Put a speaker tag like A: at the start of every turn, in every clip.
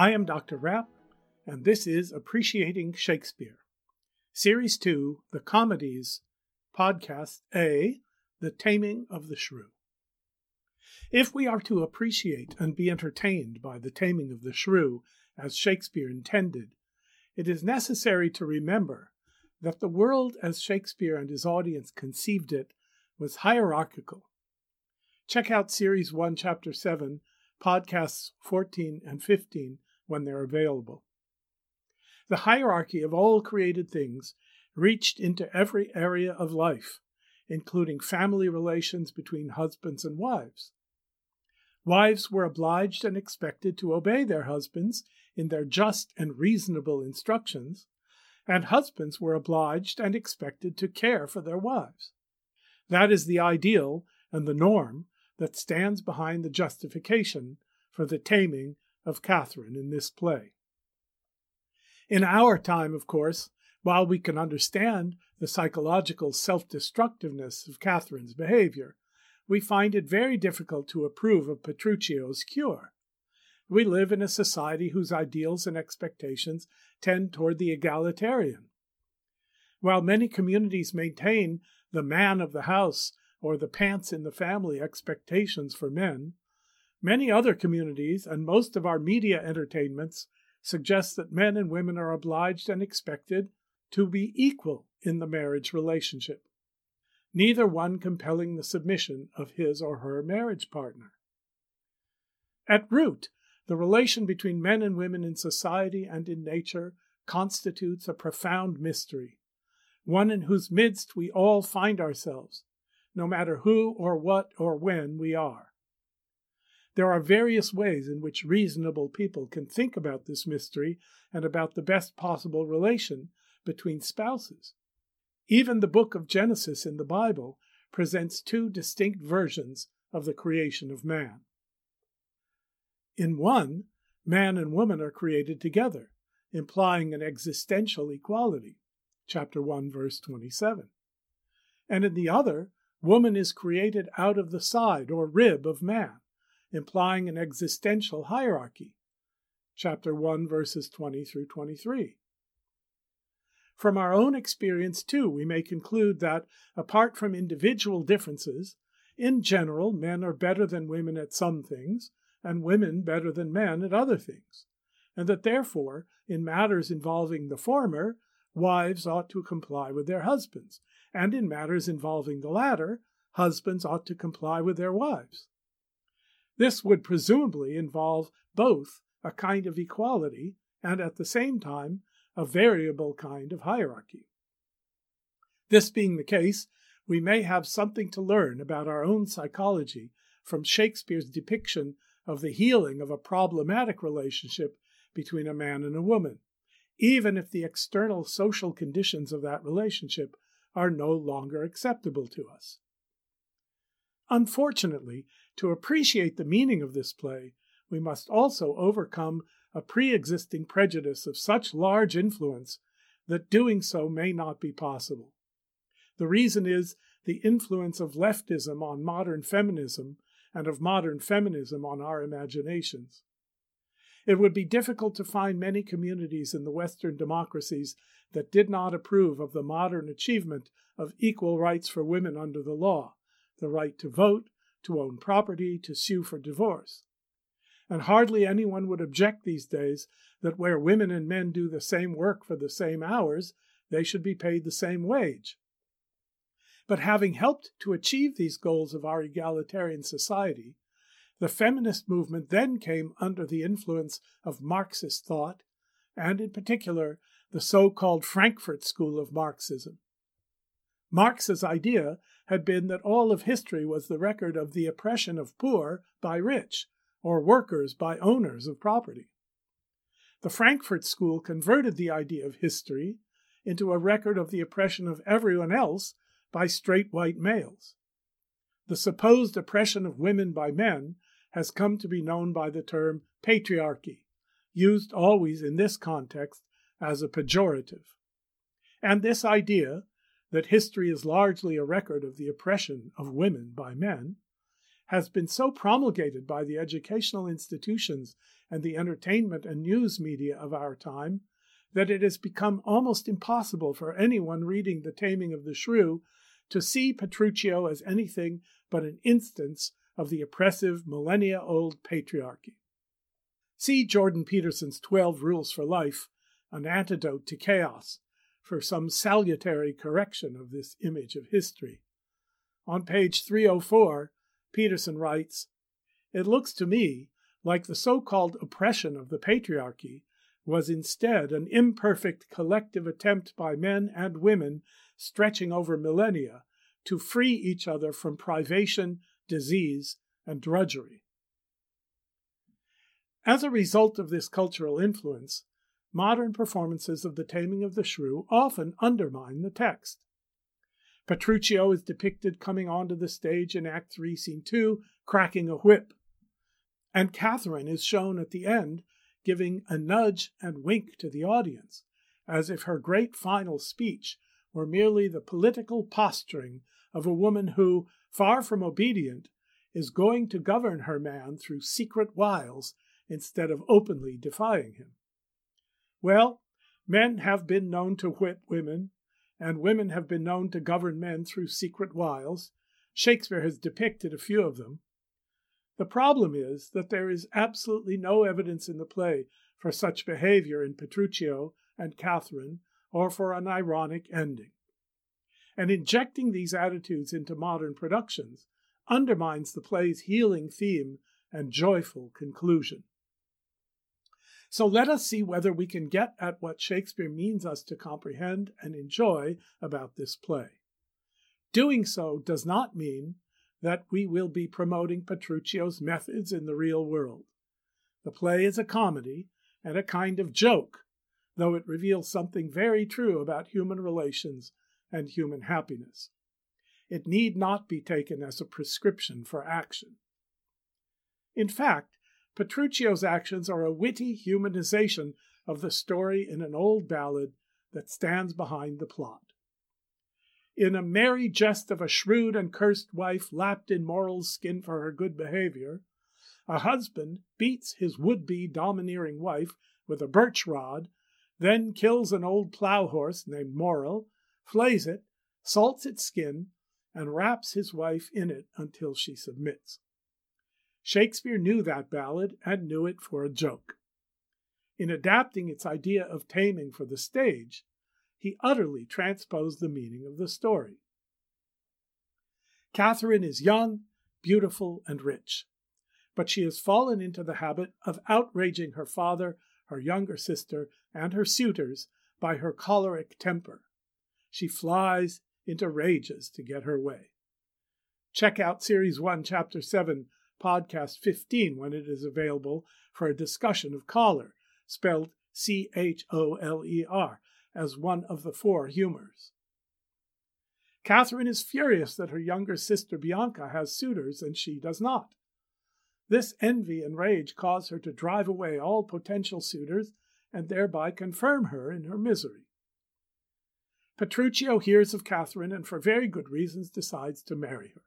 A: I am Dr. Rapp, and this is Appreciating Shakespeare, Series 2, The Comedies, Podcast A, The Taming of the Shrew. If we are to appreciate and be entertained by the taming of the shrew as Shakespeare intended, it is necessary to remember that the world as Shakespeare and his audience conceived it was hierarchical. Check out Series 1, Chapter 7, podcasts 14 and 15 when they're available. The hierarchy of all created things reached into every area of life, including family relations between husbands and wives. Wives were obliged and expected to obey their husbands in their just and reasonable instructions, and husbands were obliged and expected to care for their wives. That is the ideal and the norm that stands behind the justification for the taming of Catherine in this play. In our time, of course, while we can understand the psychological self destructiveness of Catherine's behavior, we find it very difficult to approve of Petruchio's cure. We live in a society whose ideals and expectations tend toward the egalitarian. While many communities maintain the man of the house or the pants in the family expectations for men, many other communities and most of our media entertainments suggest that men and women are obliged and expected to be equal in the marriage relationship, neither one compelling the submission of his or her marriage partner. At root, the relation between men and women in society and in nature constitutes a profound mystery, one in whose midst we all find ourselves, no matter who or what or when we are. There are various ways in which reasonable people can think about this mystery and about the best possible relation between spouses. Even the book of Genesis in the Bible presents two distinct versions of the creation of man. In one, man and woman are created together, implying an existential equality. Chapter 1, verse 27. And in the other, woman is created out of the side or rib of man, implying an existential hierarchy. Chapter 1, verses 20 through 23. From our own experience, too, we may conclude that, apart from individual differences, in general, men are better than women at some things, and women better than men at other things, and that therefore, in matters involving the former, wives ought to comply with their husbands, and in matters involving the latter, husbands ought to comply with their wives. This would presumably involve both a kind of equality and at the same time a variable kind of hierarchy. This being the case, we may have something to learn about our own psychology from Shakespeare's depiction of the healing of a problematic relationship between a man and a woman, even if the external social conditions of that relationship are no longer acceptable to us. Unfortunately, to appreciate the meaning of this play, we must also overcome a pre existing prejudice of such large influence that doing so may not be possible. The reason is the influence of leftism on modern feminism and of modern feminism on our imaginations. It would be difficult to find many communities in the Western democracies that did not approve of the modern achievement of equal rights for women under the law, the right to vote, to own property, to sue for divorce. And hardly anyone would object these days that where women and men do the same work for the same hours, they should be paid the same wage. But having helped to achieve these goals of our egalitarian society, the feminist movement then came under the influence of Marxist thought, and in particular, the so called Frankfurt School of Marxism. Marx's idea had been that all of history was the record of the oppression of poor by rich, or workers by owners of property. The Frankfurt School converted the idea of history into a record of the oppression of everyone else by straight white males. The supposed oppression of women by men has come to be known by the term patriarchy, used always in this context as a pejorative. And this idea, that history is largely a record of the oppression of women by men, has been so promulgated by the educational institutions and the entertainment and news media of our time that it has become almost impossible for anyone reading The Taming of the Shrew to see Petruchio as anything but an instance of the oppressive millennia old patriarchy. See Jordan Peterson's 12 Rules for Life, an antidote to chaos, for some salutary correction of this image of history. On page 304, Peterson writes It looks to me like the so called oppression of the patriarchy was instead an imperfect collective attempt by men and women stretching over millennia to free each other from privation, disease, and drudgery. As a result of this cultural influence, modern performances of The Taming of the Shrew often undermine the text. Petruchio is depicted coming onto the stage in Act 3, Scene 2, cracking a whip. And Catherine is shown at the end giving a nudge and wink to the audience, as if her great final speech were merely the political posturing of a woman who, far from obedient, is going to govern her man through secret wiles instead of openly defying him. Well, men have been known to whip women, and women have been known to govern men through secret wiles. Shakespeare has depicted a few of them. The problem is that there is absolutely no evidence in the play for such behavior in Petruchio and Catherine or for an ironic ending. And injecting these attitudes into modern productions undermines the play's healing theme and joyful conclusion. So let us see whether we can get at what Shakespeare means us to comprehend and enjoy about this play. Doing so does not mean that we will be promoting Petruchio's methods in the real world. The play is a comedy and a kind of joke, though it reveals something very true about human relations and human happiness. It need not be taken as a prescription for action. In fact, Petruchio's actions are a witty humanization of the story in an old ballad that stands behind the plot in a merry jest of a shrewd and cursed wife lapped in moral skin for her good behavior, a husband beats his would be domineering wife with a birch rod, then kills an old plough horse named Moral, flays it, salts its skin, and wraps his wife in it until she submits. Shakespeare knew that ballad and knew it for a joke. In adapting its idea of taming for the stage, he utterly transposed the meaning of the story. Catherine is young, beautiful, and rich, but she has fallen into the habit of outraging her father, her younger sister, and her suitors by her choleric temper. She flies into rages to get her way. Check out Series 1, Chapter 7, Podcast 15 when it is available for a discussion of choler, spelled C H O L E R, as one of the four humors. Catherine is furious that her younger sister Bianca has suitors and she does not. This envy and rage cause her to drive away all potential suitors and thereby confirm her in her misery. Petruchio hears of Catherine and for very good reasons decides to marry her.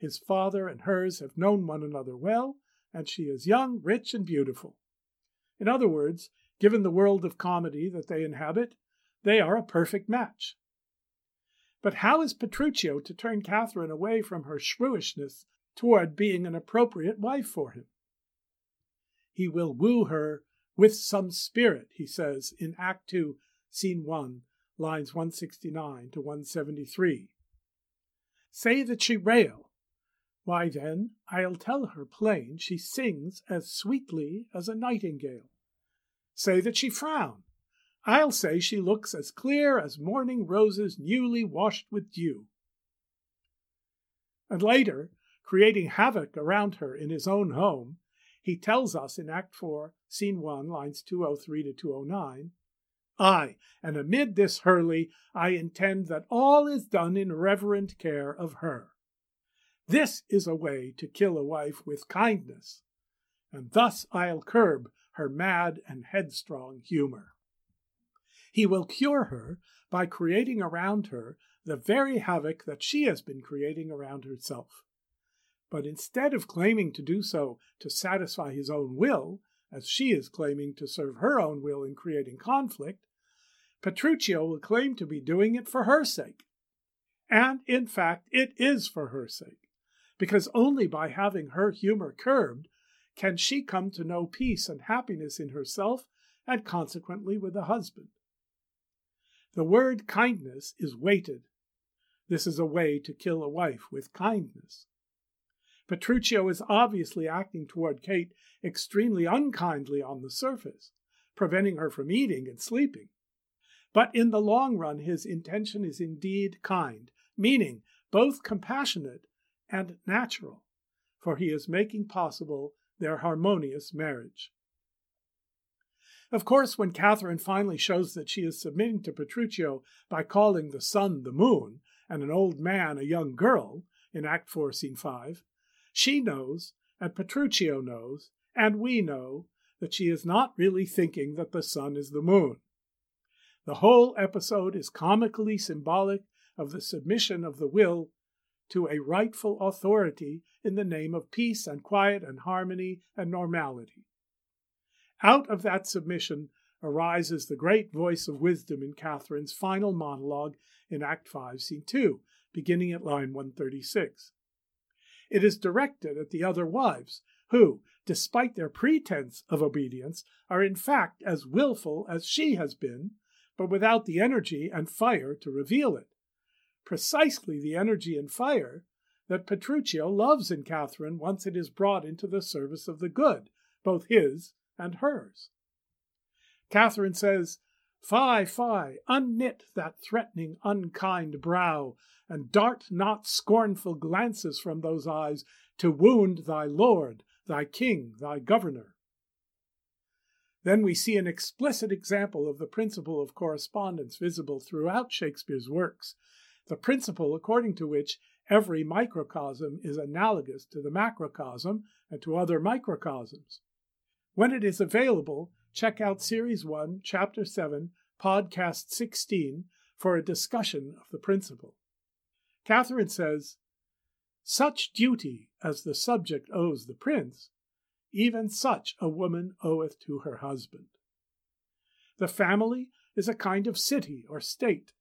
A: His father and hers have known one another well, and she is young, rich, and beautiful. In other words, Given the world of comedy that they inhabit, they are a perfect match. But how is Petruchio to turn Catherine away from her shrewishness toward being an appropriate wife for him? He will woo her with some spirit, he says in Act 2, Scene 1, lines 169 to 173. Say that she rail. Why then, I'll tell her plain she sings as sweetly as a nightingale say that she frowned. I'll say she looks as clear as morning roses newly washed with dew. And later, creating havoc around her in his own home, he tells us in Act 4, Scene 1, lines 203 to 209 Ay, and amid this hurly, I intend that all is done in reverent care of her. This is a way to kill a wife with kindness, and thus I'll curb her mad and headstrong humor. He will cure her by creating around her the very havoc that she has been creating around herself. But instead of claiming to do so to satisfy his own will, as she is claiming to serve her own will in creating conflict, Petruchio will claim to be doing it for her sake. And in fact, it is for her sake, because only by having her humor curbed can she come to know peace and happiness in herself and consequently with the husband. The word kindness is weighted. This is a way to kill a wife with kindness. Petruchio is obviously acting toward Kate extremely unkindly on the surface, preventing her from eating and sleeping. But in the long run, his intention is indeed kind, meaning both compassionate and natural, for he is making possible their harmonious marriage. Of course, when Catherine finally shows that she is submitting to Petruchio by calling the sun the moon and an old man a young girl, in Act 4, Scene 5, she knows, and Petruchio knows, and we know, that she is not really thinking that the sun is the moon. The whole episode is comically symbolic of the submission of the will to a rightful authority in the name of peace and quiet and harmony and normality. Out of that submission arises the great voice of wisdom in Catherine's final monologue in Act 5, Scene 2, beginning at line 136. It is directed at the other wives, who, despite their pretense of obedience, are in fact as wilful as she has been, but without the energy and fire to reveal it. Precisely the energy and fire that Petruchio loves in Catherine once it is brought into the service of the good, both his and hers. Catherine says, Fie, fie, unknit that threatening, unkind brow, and dart not scornful glances from those eyes to wound thy lord, thy king, thy governor. Then we see an explicit example of the principle of correspondence visible throughout Shakespeare's works, the principle according to which every microcosm is analogous to the macrocosm and to other microcosms. When it is available, check out Series 1, Chapter 7, Podcast 16 for a discussion of the principle. Catherine says, Such duty as the subject owes the prince, even such a woman oweth to her husband. The family is a kind of city or state,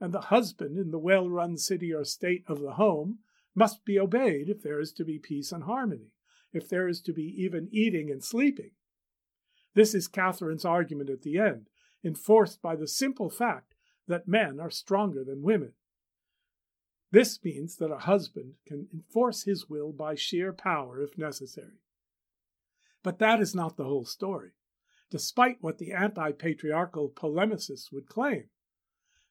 A: and the husband in the well run city or state of the home must be obeyed if there is to be peace and harmony, if there is to be even eating and sleeping. This is Catherine's argument at the end, enforced by the simple fact that men are stronger than women. This means that a husband can enforce his will by sheer power if necessary. But that is not the whole story, despite what the anti patriarchal polemicists would claim.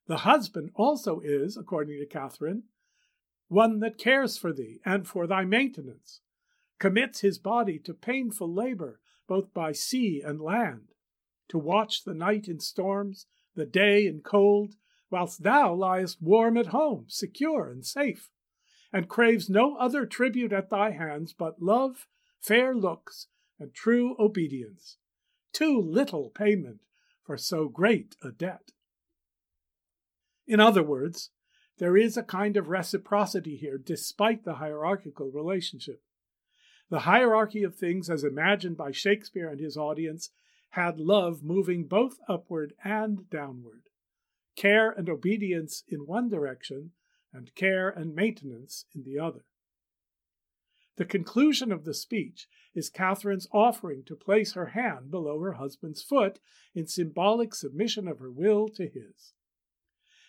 A: The husband also is, according to Catherine, one that cares for thee and for thy maintenance, commits his body to painful labor both by sea and land, to watch the night in storms, the day in cold, whilst thou liest warm at home, secure and safe, and craves no other tribute at thy hands but love, fair looks, and true obedience. Too little payment for so great a debt. In other words, there is a kind of reciprocity here despite the hierarchical relationship. The hierarchy of things, as imagined by Shakespeare and his audience, had love moving both upward and downward, care and obedience in one direction, and care and maintenance in the other. The conclusion of the speech is Catherine's offering to place her hand below her husband's foot in symbolic submission of her will to his.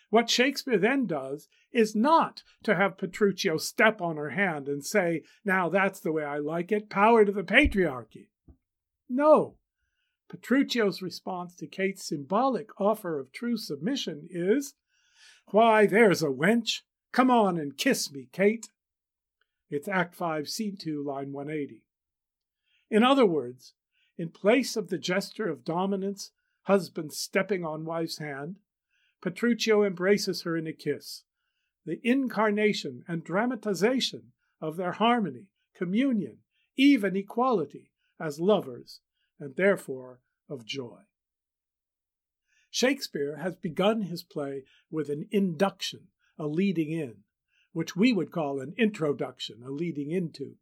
A: What Shakespeare then does is not to have Petruchio step on her hand and say, Now that's the way I like it, power to the patriarchy. No. Petruchio's response to Kate's symbolic offer of true submission is, Why, there's a wench. Come on and kiss me, Kate. It's Act 5, Scene 2, line 180. In other words, in place of the gesture of dominance, husband stepping on wife's hand, Petruchio embraces her in a kiss, the incarnation and dramatization of their harmony, communion, even equality as lovers, and therefore of joy. Shakespeare has begun his play with an induction, a leading in, which we would call an introduction, a leading into.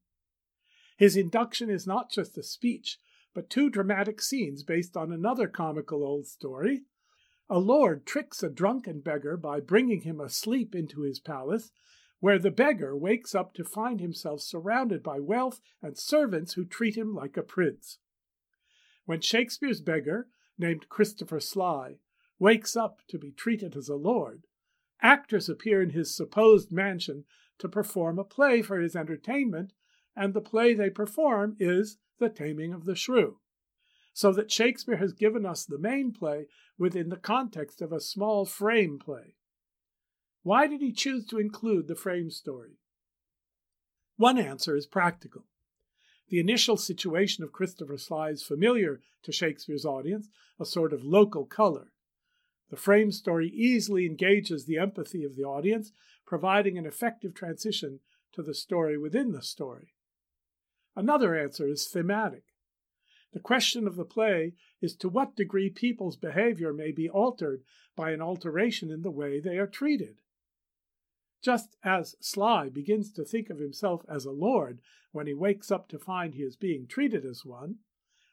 A: His induction is not just a speech, but two dramatic scenes based on another comical old story. A lord tricks a drunken beggar by bringing him asleep into his palace, where the beggar wakes up to find himself surrounded by wealth and servants who treat him like a prince. When Shakespeare's beggar, named Christopher Sly, wakes up to be treated as a lord, actors appear in his supposed mansion to perform a play for his entertainment, and the play they perform is The Taming of the Shrew. So that Shakespeare has given us the main play within the context of a small frame play. Why did he choose to include the frame story? One answer is practical. The initial situation of Christopher Sly is familiar to Shakespeare's audience, a sort of local color. The frame story easily engages the empathy of the audience, providing an effective transition to the story within the story. Another answer is thematic. The question of the play is to what degree people's behavior may be altered by an alteration in the way they are treated. Just as Sly begins to think of himself as a lord when he wakes up to find he is being treated as one,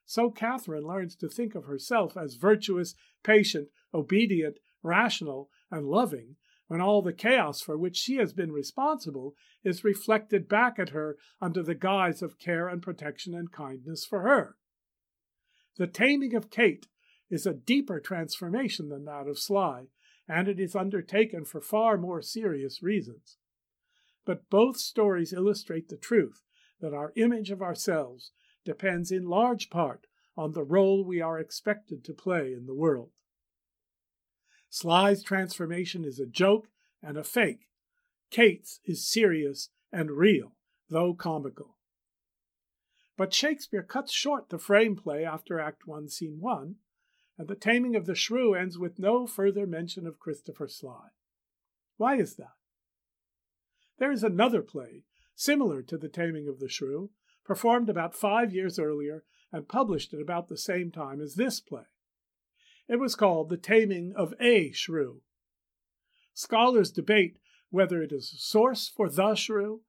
A: so Catherine learns to think of herself as virtuous, patient, obedient, rational, and loving when all the chaos for which she has been responsible is reflected back at her under the guise of care and protection and kindness for her. The taming of Kate is a deeper transformation than that of Sly, and it is undertaken for far more serious reasons. But both stories illustrate the truth that our image of ourselves depends in large part on the role we are expected to play in the world. Sly's transformation is a joke and a fake. Kate's is serious and real, though comical. But Shakespeare cuts short the frame play after Act 1, Scene 1, and The Taming of the Shrew ends with no further mention of Christopher Sly. Why is that? There is another play, similar to The Taming of the Shrew, performed about five years earlier and published at about the same time as this play. It was called The Taming of a Shrew. Scholars debate whether it is a source for the shrew,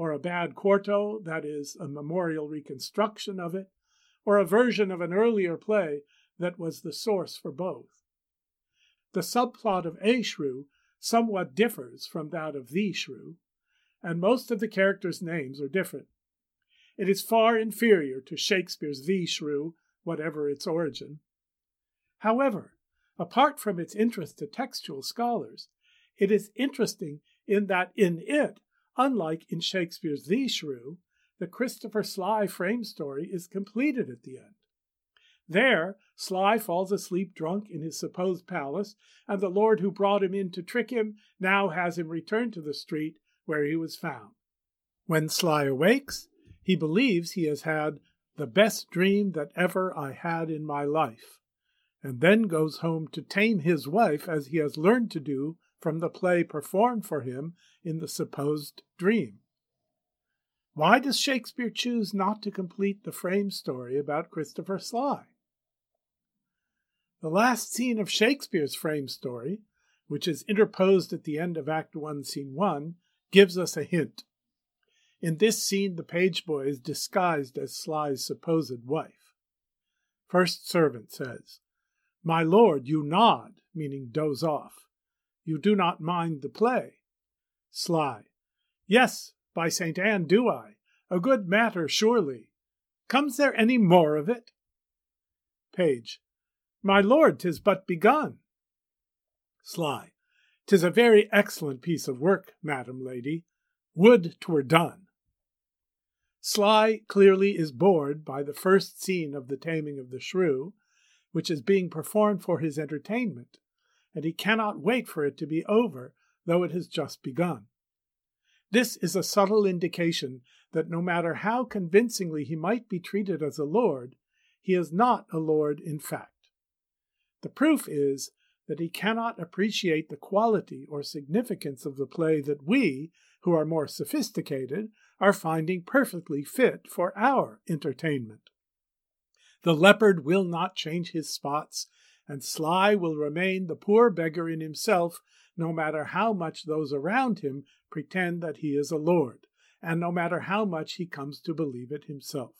A: or a bad quarto, that is, a memorial reconstruction of it, or a version of an earlier play that was the source for both. The subplot of A Shrew somewhat differs from that of The Shrew, and most of the characters' names are different. It is far inferior to Shakespeare's The Shrew, whatever its origin. However, apart from its interest to textual scholars, it is interesting in that in it, unlike in Shakespeare's The Shrew, the Christopher Sly frame story is completed at the end. There, Sly falls asleep drunk in his supposed palace, and the lord who brought him in to trick him now has him returned to the street where he was found. When Sly awakes, he believes he has had the best dream that ever I had in my life and then goes home to tame his wife as he has learned to do from the play performed for him in the supposed dream. Why does Shakespeare choose not to complete the frame story about Christopher Sly? The last scene of Shakespeare's frame story, which is interposed at the end of Act 1, Scene 1, gives us a hint. In this scene, the page boy is disguised as Sly's supposed wife. First servant says, my lord, you nod, meaning doze off. You do not mind the play. Sly. Yes, by St. Anne, do I. A good matter, surely. Comes there any more of it? Page. My lord, tis but begun. Sly. Tis a very excellent piece of work, madam lady. Would 'twere done. Sly clearly is bored by the first scene of the taming of the shrew, which is being performed for his entertainment, and he cannot wait for it to be over, though it has just begun. This is a subtle indication that no matter how convincingly he might be treated as a lord, he is not a lord in fact. The proof is that he cannot appreciate the quality or significance of the play that we, who are more sophisticated, are finding perfectly fit for our entertainment. The leopard will not change his spots, and Sly will remain the poor beggar in himself, no matter how much those around him pretend that he is a lord, and no matter how much he comes to believe it himself.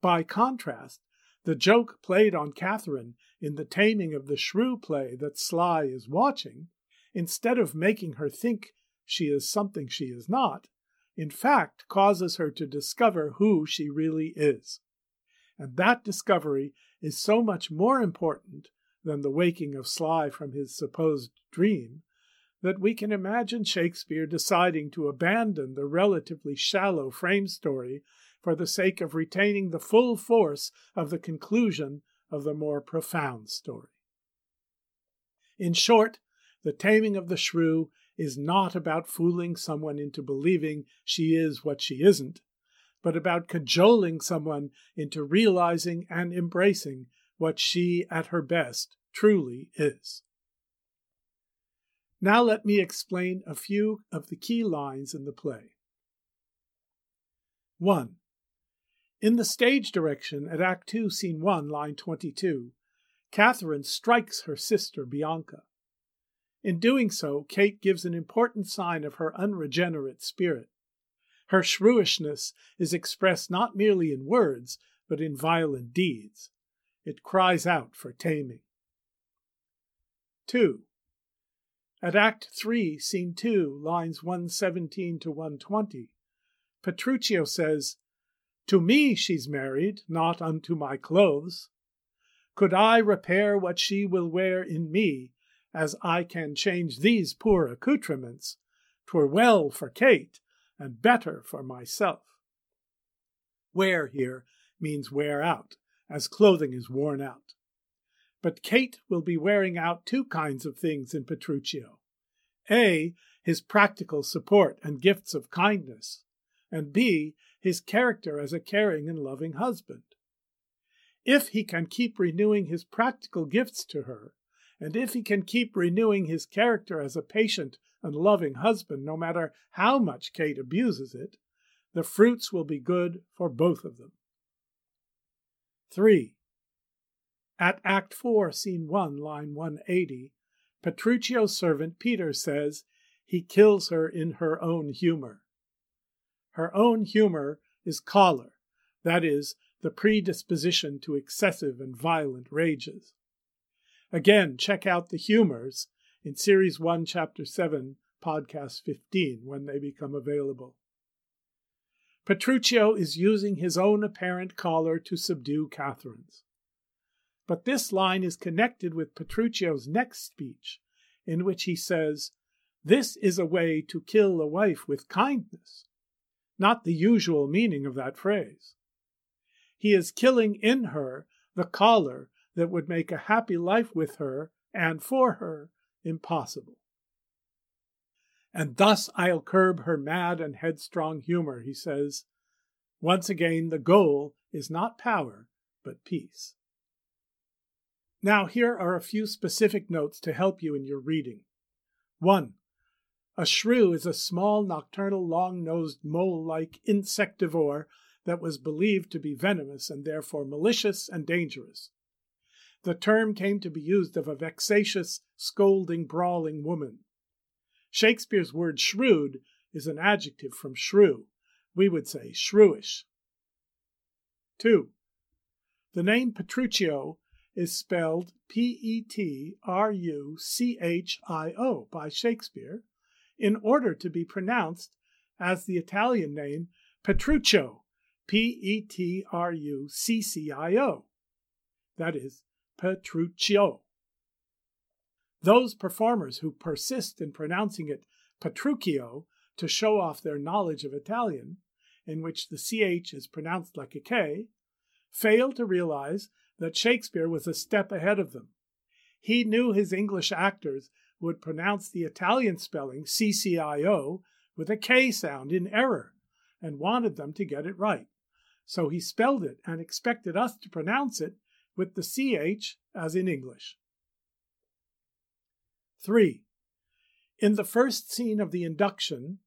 A: By contrast, the joke played on Catherine in the taming of the shrew play that Sly is watching, instead of making her think she is something she is not, in fact causes her to discover who she really is. And that discovery is so much more important than the waking of Sly from his supposed dream that we can imagine Shakespeare deciding to abandon the relatively shallow frame story for the sake of retaining the full force of the conclusion of the more profound story. In short, the taming of the shrew is not about fooling someone into believing she is what she isn't, but about cajoling someone into realizing and embracing what she, at her best, truly is. Now let me explain a few of the key lines in the play. 1. In the stage direction at Act 2, Scene 1, line 22, Catherine strikes her sister Bianca. In doing so, Kate gives an important sign of her unregenerate spirit. Her shrewishness is expressed not merely in words, but in violent deeds. It cries out for taming. 2. At Act 3, Scene 2, lines 117 to 120, Petruchio says, To me she's married, not unto my clothes. Could I repair what she will wear in me, as I can change these poor accoutrements, 'twere well for Kate, and better for myself. Wear here means wear out, as clothing is worn out. But Kate will be wearing out two kinds of things in Petruchio A, his practical support and gifts of kindness, and B, his character as a caring and loving husband. If he can keep renewing his practical gifts to her, and if he can keep renewing his character as a patient and loving husband, no matter how much Kate abuses it, the fruits will be good for both of them. 3. At Act 4, Scene 1, line 180, Petruchio's servant Peter says he kills her in her own humor. Her own humor is choler, that is, the predisposition to excessive and violent rages. Again, check out the humors in Series 1, Chapter 7, Podcast 15 when they become available. Petruchio is using his own apparent choler to subdue Catherine's. But this line is connected with Petruchio's next speech, in which he says, This is a way to kill a wife with kindness, not the usual meaning of that phrase. He is killing in her the choler that would make a happy life with her and for her impossible. And thus I'll curb her mad and headstrong humor, he says. Once again, the goal is not power, but peace. Now, here are a few specific notes to help you in your reading. 1. A shrew is a small, nocturnal, long nosed, mole like insectivore that was believed to be venomous and therefore malicious and dangerous. The term came to be used of a vexatious, scolding, brawling woman. Shakespeare's word shrewd is an adjective from shrew. We would say shrewish. 2. The name Petruchio is spelled P E T R U C H I O by Shakespeare in order to be pronounced as the Italian name Petruccio, P E T R U C C I O. That is, Petruccio. Those performers who persist in pronouncing it Petruchio to show off their knowledge of Italian, in which the CH is pronounced like a K, fail to realize that Shakespeare was a step ahead of them. He knew his English actors would pronounce the Italian spelling CCIO with a K sound in error and wanted them to get it right. So he spelled it and expected us to pronounce it with the CH as in English. 3. In the first scene of the induction,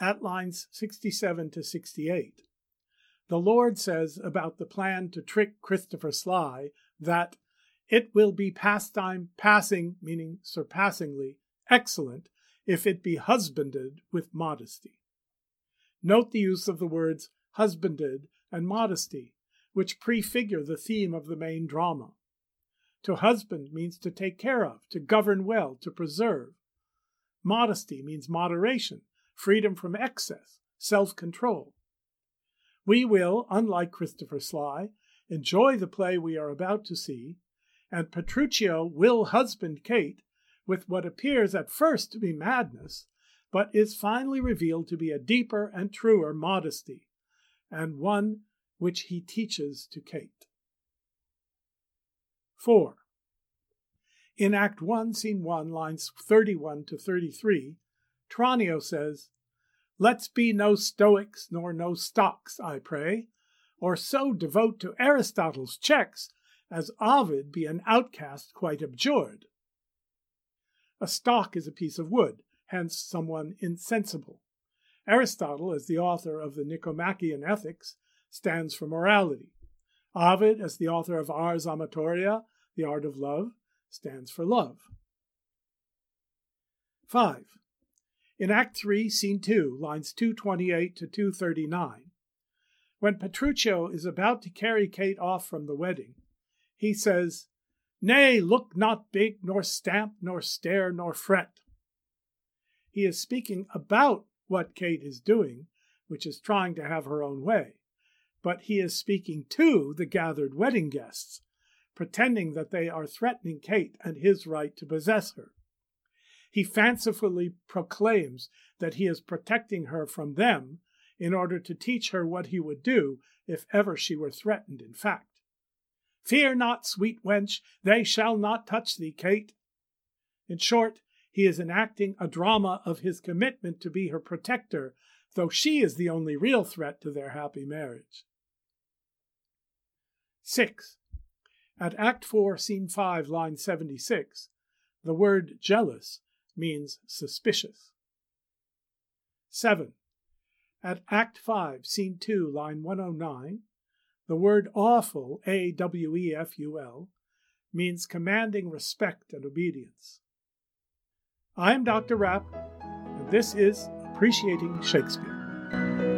A: at lines 67 to 68, the Lord says about the plan to trick Christopher Sly that it will be pastime passing, meaning surpassingly, excellent if it be husbanded with modesty. Note the use of the words husbanded and modesty, which prefigure the theme of the main drama. To husband means to take care of, to govern well, to preserve. Modesty means moderation, freedom from excess, self control. We will, unlike Christopher Sly, enjoy the play we are about to see, and Petruchio will husband Kate with what appears at first to be madness, but is finally revealed to be a deeper and truer modesty, and one which he teaches to Kate. 4. In Act 1, Scene 1, lines 31 to 33, Tranio says, Let's be no Stoics nor no stocks, I pray, or so devote to Aristotle's checks as Ovid be an outcast quite abjured. A stock is a piece of wood, hence someone insensible. Aristotle, as the author of the Nicomachean Ethics, stands for morality. Ovid, as the author of Ars Amatoria, the art of love, stands for love. 5. In Act 3, Scene 2, lines 228 to 239, when Petruchio is about to carry Kate off from the wedding, he says, Nay, look not big, nor stamp, nor stare, nor fret. He is speaking about what Kate is doing, which is trying to have her own way but he is speaking to the gathered wedding guests, pretending that they are threatening Kate and his right to possess her. He fancifully proclaims that he is protecting her from them in order to teach her what he would do if ever she were threatened, in fact. Fear not, sweet wench, they shall not touch thee, Kate. In short, he is enacting a drama of his commitment to be her protector, though she is the only real threat to their happy marriage. 6. At Act 4, Scene 5, line 76, the word jealous means suspicious. 7. At Act 5, Scene 2, line 109, the word awful, A W E F U L, means commanding respect and obedience. I am Dr. Rapp, and this is Appreciating Shakespeare.